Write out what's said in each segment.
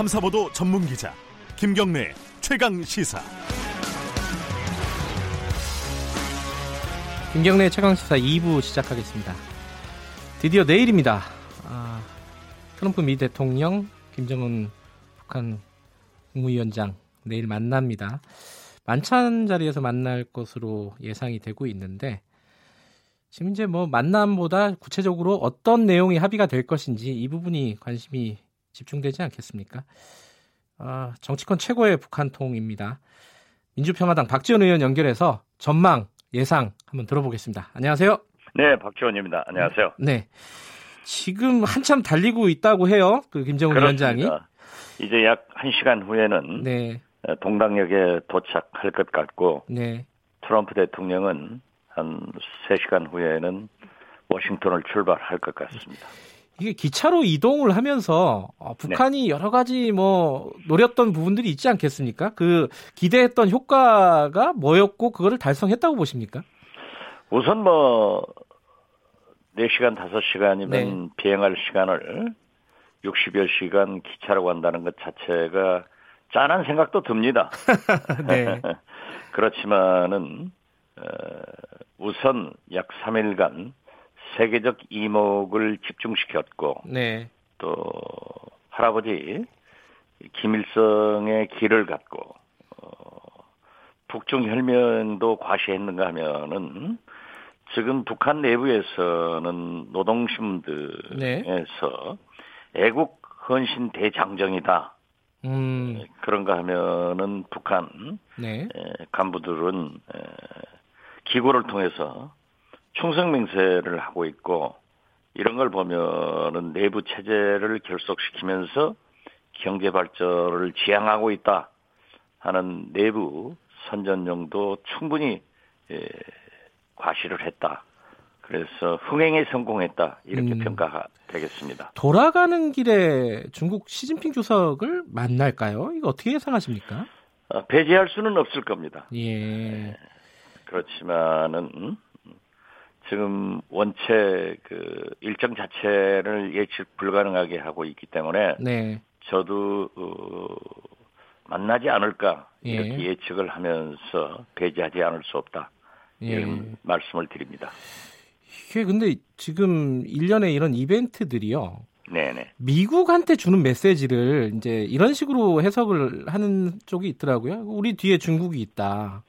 탐사보도 전문 기자 김경래 최강 시사. 김경래 최강 시사 2부 시작하겠습니다. 드디어 내일입니다. 아, 트럼프 미 대통령, 김정은 북한 국무위원장 내일 만납니다. 만찬 자리에서 만날 것으로 예상이 되고 있는데 지금 이제 뭐 만남보다 구체적으로 어떤 내용이 합의가 될 것인지 이 부분이 관심이 집중되지 않겠습니까? 아, 정치권 최고의 북한통입니다. 민주평화당 박지원 의원 연결해서 전망, 예상 한번 들어보겠습니다. 안녕하세요. 네, 박지원입니다. 안녕하세요. 네. 지금 한참 달리고 있다고 해요. 그 김정은 그렇습니다. 위원장이. 이제 약 1시간 후에는 네. 동당역에 도착할 것 같고 네. 트럼프 대통령은 한 3시간 후에는 워싱턴을 출발할 것 같습니다. 이게 기차로 이동을 하면서 어, 북한이 네. 여러 가지 뭐 노렸던 부분들이 있지 않겠습니까? 그 기대했던 효과가 뭐였고 그거를 달성했다고 보십니까? 우선 뭐 4시간, 5시간이면 네. 비행할 시간을 60여 시간 기차로 간다는 것 자체가 짠한 생각도 듭니다. 네. 그렇지만은 어, 우선 약 3일간 세계적 이목을 집중시켰고 네. 또 할아버지 김일성의 길을 갖고 어, 북중 혈면도 과시했는가 하면은 지금 북한 내부에서는 노동신문들에서 네. 애국 헌신 대장정이다 음. 그런가 하면은 북한 네. 에, 간부들은 에, 기고를 통해서 충성 맹세를 하고 있고 이런 걸 보면은 내부 체제를 결속시키면서 경제 발전을 지향하고 있다 하는 내부 선전용도 충분히 에, 과시를 했다. 그래서 흥행에 성공했다 이렇게 음. 평가되겠습니다. 돌아가는 길에 중국 시진핑 주석을 만날까요? 이거 어떻게 예상하십니까? 어, 배제할 수는 없을 겁니다. 예. 그렇지만은 지금 원체 그 일정 자체를 예측 불가능하게 하고 있기 때문에 네. 저도 어, 만나지 않을까 예. 이렇게 예 측을 하면서 배제하지 않을 수 없다 예. 이런 말씀을 드립니다. 이게 근데 지금 일련의 이런 이벤트들이요. 네네. 미국한테 주는 메시지를 이제 이런 식으로 해석을 하는 쪽이 있더라고요. 우리 뒤에 중국이 있다.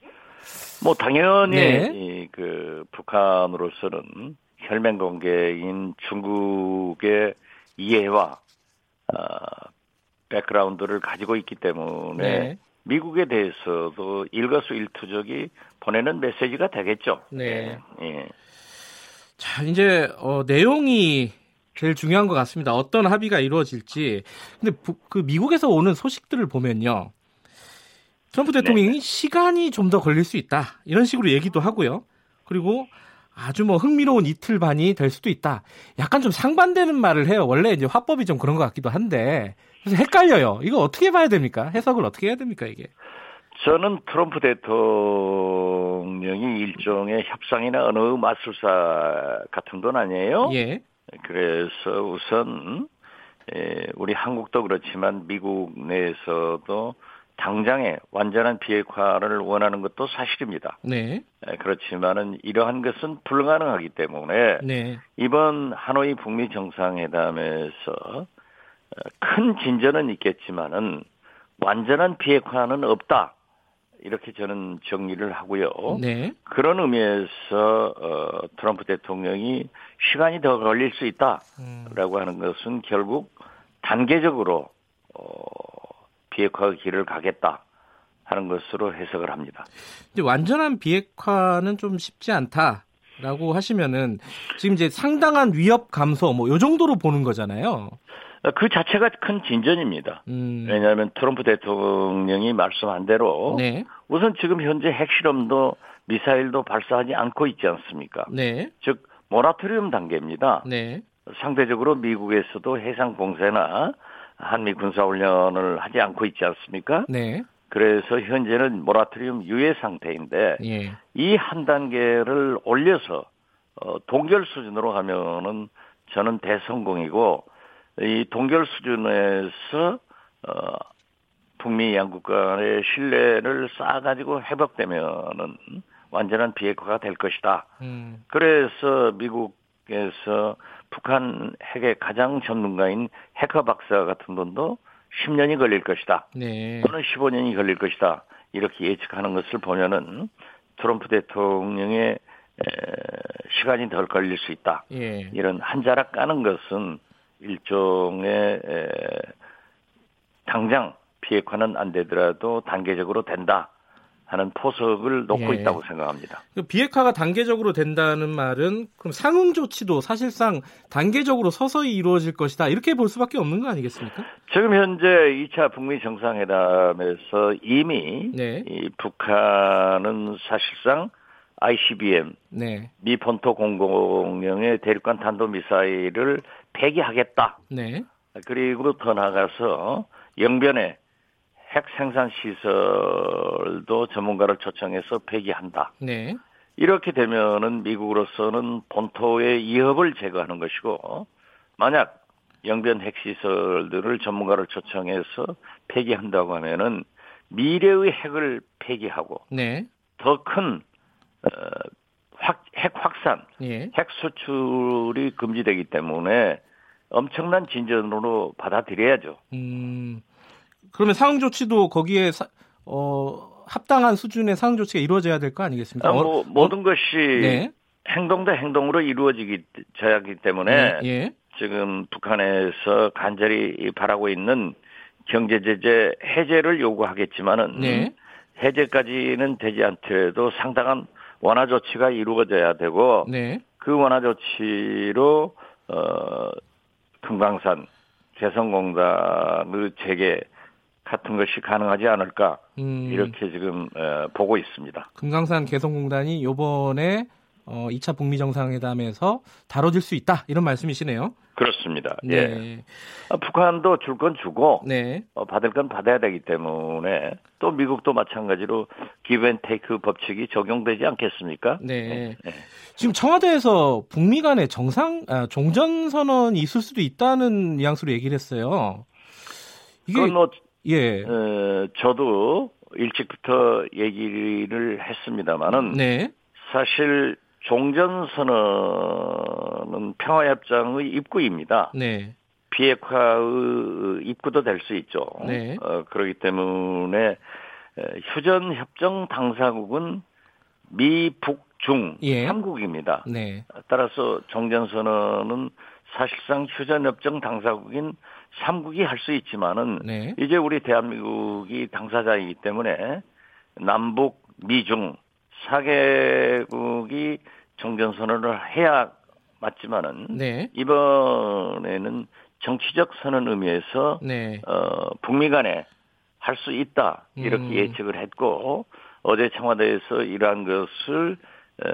뭐 당연히 네. 이, 그 북한으로서는 혈맹 관계인 중국의 이해와 어, 백그라운드를 가지고 있기 때문에 네. 미국에 대해서도 일거수일투족이 보내는 메시지가 되겠죠. 네. 예. 자, 이제 어, 내용이 제일 중요한 것 같습니다. 어떤 합의가 이루어질지. 근데 부- 그 미국에서 오는 소식들을 보면요. 트럼프 대통령이 시간이 좀 더 걸릴 수 있다. 이런 식으로 얘기도 하고요. 그리고 아주 뭐 흥미로운 이틀 반이 될 수도 있다. 약간 좀 상반되는 말을 해요. 원래 이제 화법이 좀 그런 것 같기도 한데. 그래서 헷갈려요. 이거 어떻게 봐야 됩니까? 해석을 어떻게 해야 됩니까, 이게? 저는 트럼프 대통령이 일종의 협상이나 어느 마술사 같은 분 아니에요? 예. 그래서 우선 에, 우리 한국도 그렇지만 미국 내에서도 당장에 완전한 비핵화를 원하는 것도 사실입니다. 네. 에, 그렇지만은 이러한 것은 불가능하기 때문에 네. 이번 하노이 북미 정상회담에서 어, 큰 진전은 있겠지만은 완전한 비핵화는 없다. 이렇게 저는 정리를 하고요. 네. 그런 의미에서 어, 트럼프 대통령이 시간이 더 걸릴 수 있다라고 음. 하는 것은 결국 단계적으로 어, 비핵화 길을 가겠다 하는 것으로 해석을 합니다. 이제 완전한 비핵화는 좀 쉽지 않다 라고 하시면은 지금 이제 상당한 위협 감소 뭐 요 정도로 보는 거잖아요. 그 자체가 큰 진전입니다. 음. 왜냐하면 트럼프 대통령이 말씀한 대로 네. 우선 지금 현재 핵실험도 미사일도 발사하지 않고 있지 않습니까? 네. 즉 모라토리움 단계입니다. 네. 상대적으로 미국에서도 해상 봉쇄나 한미 군사 훈련을 하지 않고 있지 않습니까? 네. 그래서 현재는 모라토리움 유예 상태인데 예. 이한 단계를 올려서 어, 동결 수준으로 하면은 저는 대성공이고 이 동결 수준에서 어, 북미 양국 간의 신뢰를 쌓아가지고 회복되면은 완전한 비핵화가 될 것이다. 음, 그래서 미국 에서 북한 핵의 가장 전문가인 해커 박사 같은 분도 10년이 걸릴 것이다. 네. 또는 15년이 걸릴 것이다. 이렇게 예측하는 것을 보면은 트럼프 대통령의 에, 시간이 덜 걸릴 수 있다. 예. 이런 한 자락 까는 것은 일종의 에, 당장 비핵화는 안 되더라도 단계적으로 된다 하는 포석을 놓고 예. 있다고 생각합니다. 그 비핵화가 단계적으로 된다는 말은 그럼 상응 조치도 사실상 단계적으로 서서히 이루어질 것이다 이렇게 볼 수밖에 없는 거 아니겠습니까? 지금 현재 2차 북미 정상회담에서 이미 네. 이 북한은 사실상 ICBM 네. 미 본토 공공령의 대륙간 탄도 미사일을 폐기하겠다. 네. 그리고 더 나아가서 영변에 핵 생산 시설도 전문가를 초청해서 폐기한다. 네. 이렇게 되면은 미국으로서는 본토의 위협을 제거하는 것이고 만약 영변 핵 시설들을 전문가를 초청해서 폐기한다고 하면은 미래의 핵을 폐기하고 네. 더큰 어, 확, 핵 확산, 예. 핵 수출이 금지되기 때문에 엄청난 진전으로 받아들여야죠. 음. 그러면 상응 조치도 거기에 사- 어, 합당한 수준의 상응 조치가 이루어져야 될 거 아니겠습니까? 아, 뭐, 어, 모든 것이 네. 행동 대 행동으로 이루어지기 져야 하기 때문에 예. 예. 지금 북한에서 간절히 바라고 있는 경제 제재 해제를 요구하겠지만은 네. 해제까지는 되지 않더라도 상당한 완화 조치가 이루어져야 되고 네. 그 완화 조치로 어 금강산 개성공단의 재개 같은 것이 가능하지 않을까 음. 이렇게 지금 어, 보고 있습니다. 금강산 개성공단이 요번에 어, 2차 북미 정상회담에서 다뤄질 수 있다 이런 말씀이시네요. 그렇습니다. 예. 네. 아, 북한도 줄 건 주고 네. 어, 받을 건 받아야 되기 때문에 또 미국도 마찬가지로 기브앤테이크 법칙이 적용되지 않겠습니까? 네. 네. 지금 청와대에서 북미 간의 정상 아, 종전 선언이 있을 수도 있다는 뉘앙스로 얘기를 했어요. 이게 뭐 예. 어, 저도 일찍부터 얘기를 했습니다마는 네. 사실 종전선언은 평화협정의 입구입니다. 네. 비핵화의 입구도 될 수 있죠. 네. 어, 그렇기 때문에 에, 휴전협정 당사국은 미, 북, 중 예. 3국입니다. 네. 따라서 종전선언은 사실상 휴전협정 당사국인 3국이 할 수 있지만은 네. 이제 우리 대한민국이 당사자이기 때문에 남북, 미중 4개국이 종전선언을 해야 맞지만은 네. 이번에는 정치적 선언 의미에서 네. 어, 북미 간에 할 수 있다 이렇게 음. 예측을 했고 어제 청와대에서 이러한 것을 에,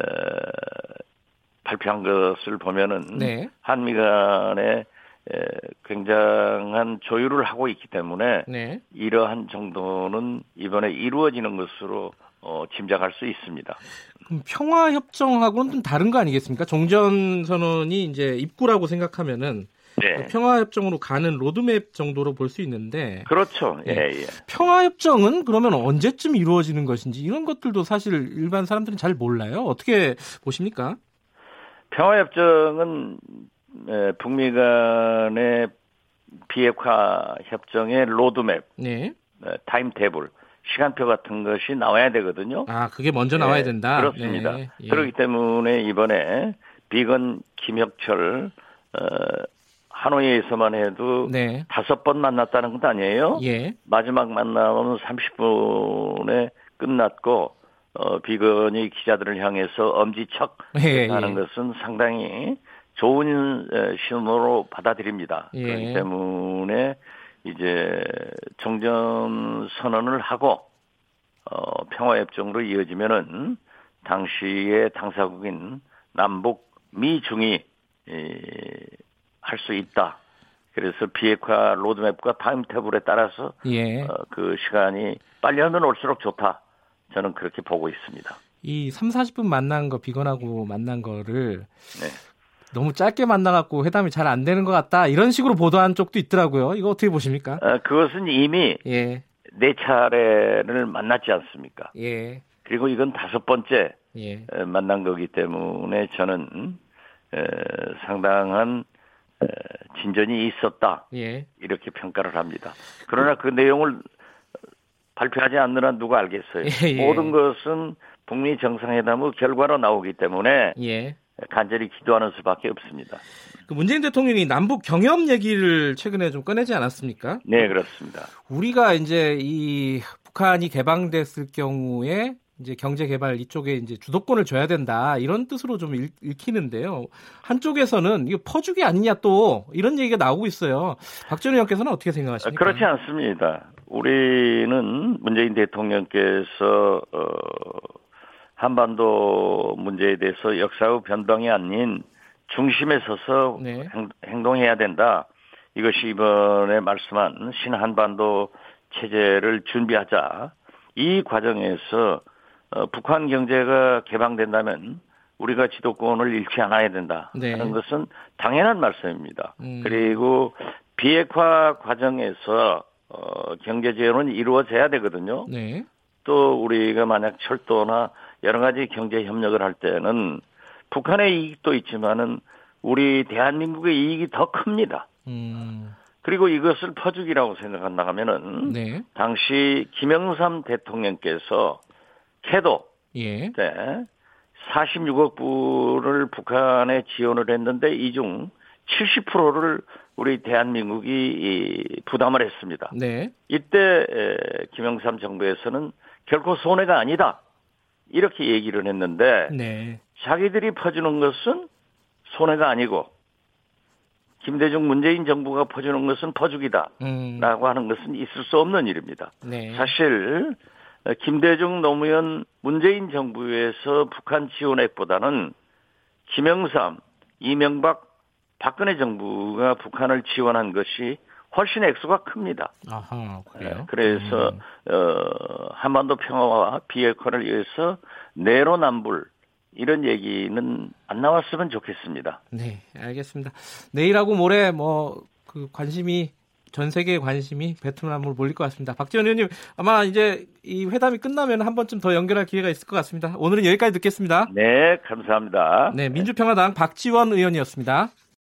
발표한 것을 보면은 네. 한미 간에 에, 굉장한 조율을 하고 있기 때문에 네. 이러한 정도는 이번에 이루어지는 것으로 어, 짐작할 수 있습니다. 평화 협정하고는 좀 다른 거 아니겠습니까? 종전 선언이 이제 입구라고 생각하면은 네. 평화 협정으로 가는 로드맵 정도로 볼 수 있는데 그렇죠. 예, 네. 예. 평화 협정은 그러면 언제쯤 이루어지는 것인지 이런 것들도 사실 일반 사람들은 잘 몰라요. 어떻게 보십니까? 평화협정은 에, 북미 간의 비핵화 협정의 로드맵, 네. 에, 타임 테이블, 시간표 같은 것이 나와야 되거든요. 아, 그게 먼저 나와야 예, 된다. 그렇습니다. 네. 예. 그렇기 때문에 이번에 비건 김혁철 어, 하노이에서만 해도 네. 다섯 번 만났다는 것 아니에요? 예. 마지막 만남은 30분에 끝났고 어, 비건이 기자들을 향해서 엄지척 예, 하는 예. 것은 상당히 좋은 에, 신호로 받아들입니다. 예. 그렇기 때문에 이제 정전 선언을 하고 어, 평화협정으로 이어지면은 당시의 당사국인 남북 미중이 할 수 있다. 그래서 비핵화 로드맵과 타임테이블에 따라서 예. 어, 그 시간이 빨리 하면 올수록 좋다. 저는 그렇게 보고 있습니다. 이 3, 40분 만난 거 비건하고 만난 거를 네. 너무 짧게 만나갖고 회담이 잘 안 되는 것 같다 이런 식으로 보도한 쪽도 있더라고요. 이거 어떻게 보십니까? 어, 그것은 이미 예, 네 차례를 만났지 않습니까? 예, 그리고 이건 다섯 번째 예. 에, 만난 거기 때문에 저는 에, 상당한 에, 진전이 있었다 예. 이렇게 평가를 합니다. 그러나 그 내용을 발표하지 않는 한 누가 알겠어요. 예, 예. 모든 것은 북미 정상회담의 결과로 나오기 때문에 예. 간절히 기도하는 수밖에 없습니다. 그 문재인 대통령이 남북 경협 얘기를 최근에 좀 꺼내지 않았습니까? 네, 그렇습니다. 우리가 이제 이 북한이 개방됐을 경우에 이제 경제 개발 이쪽에 이제 주도권을 줘야 된다 이런 뜻으로 좀 읽, 읽히는데요. 한쪽에서는 이거 퍼주기 아니냐 또 이런 얘기가 나오고 있어요. 박준호 의원께서는 어떻게 생각하십니까? 그렇지 않습니다. 우리는 문재인 대통령께서 어, 한반도 문제에 대해서 역사의 변방이 아닌 중심에 서서 네. 행, 행동해야 된다. 이것이 이번에 말씀한 신한반도 체제를 준비하자. 이 과정에서 어, 북한 경제가 개방된다면 우리가 지도권을 잃지 않아야 된다 네. 하는 것은 당연한 말씀입니다. 음. 그리고 비핵화 과정에서 어, 경제 재원은 이루어져야 되거든요. 네. 또 우리가 만약 철도나 여러 가지 경제 협력을 할 때는 북한의 이익도 있지만은 우리 대한민국의 이익이 더 큽니다. 음. 그리고 이것을 퍼주기라고 생각한다면은 네. 당시 김영삼 대통령께서 캐도 예. 때 46억 불을 북한에 지원을 했는데 이 중 70%를 우리 대한민국이 이 부담을 했습니다. 네. 이때 에, 김영삼 정부에서는 결코 손해가 아니다. 이렇게 얘기를 했는데 네. 자기들이 퍼주는 것은 손해가 아니고 김대중 문재인 정부가 퍼주는 것은 퍼주기다. 음. 라고 하는 것은 있을 수 없는 일입니다. 네. 사실 어, 김대중 노무현 문재인 정부에서 북한 지원액보다는 김영삼, 이명박, 박근혜 정부가 북한을 지원한 것이 훨씬 액수가 큽니다. 아하, 그래요? 그래서 음. 어, 한반도 평화와 비핵화를 위해서 내로남불 이런 얘기는 안 나왔으면 좋겠습니다. 네, 알겠습니다. 내일하고 모레 뭐 그 관심이 전 세계의 관심이 베트남으로 몰릴 것 같습니다. 박지원 의원님 아마 이제 이 회담이 끝나면 한 번쯤 더 연결할 기회가 있을 것 같습니다. 오늘은 여기까지 듣겠습니다. 네, 감사합니다. 네, 민주평화당 박지원 의원이었습니다.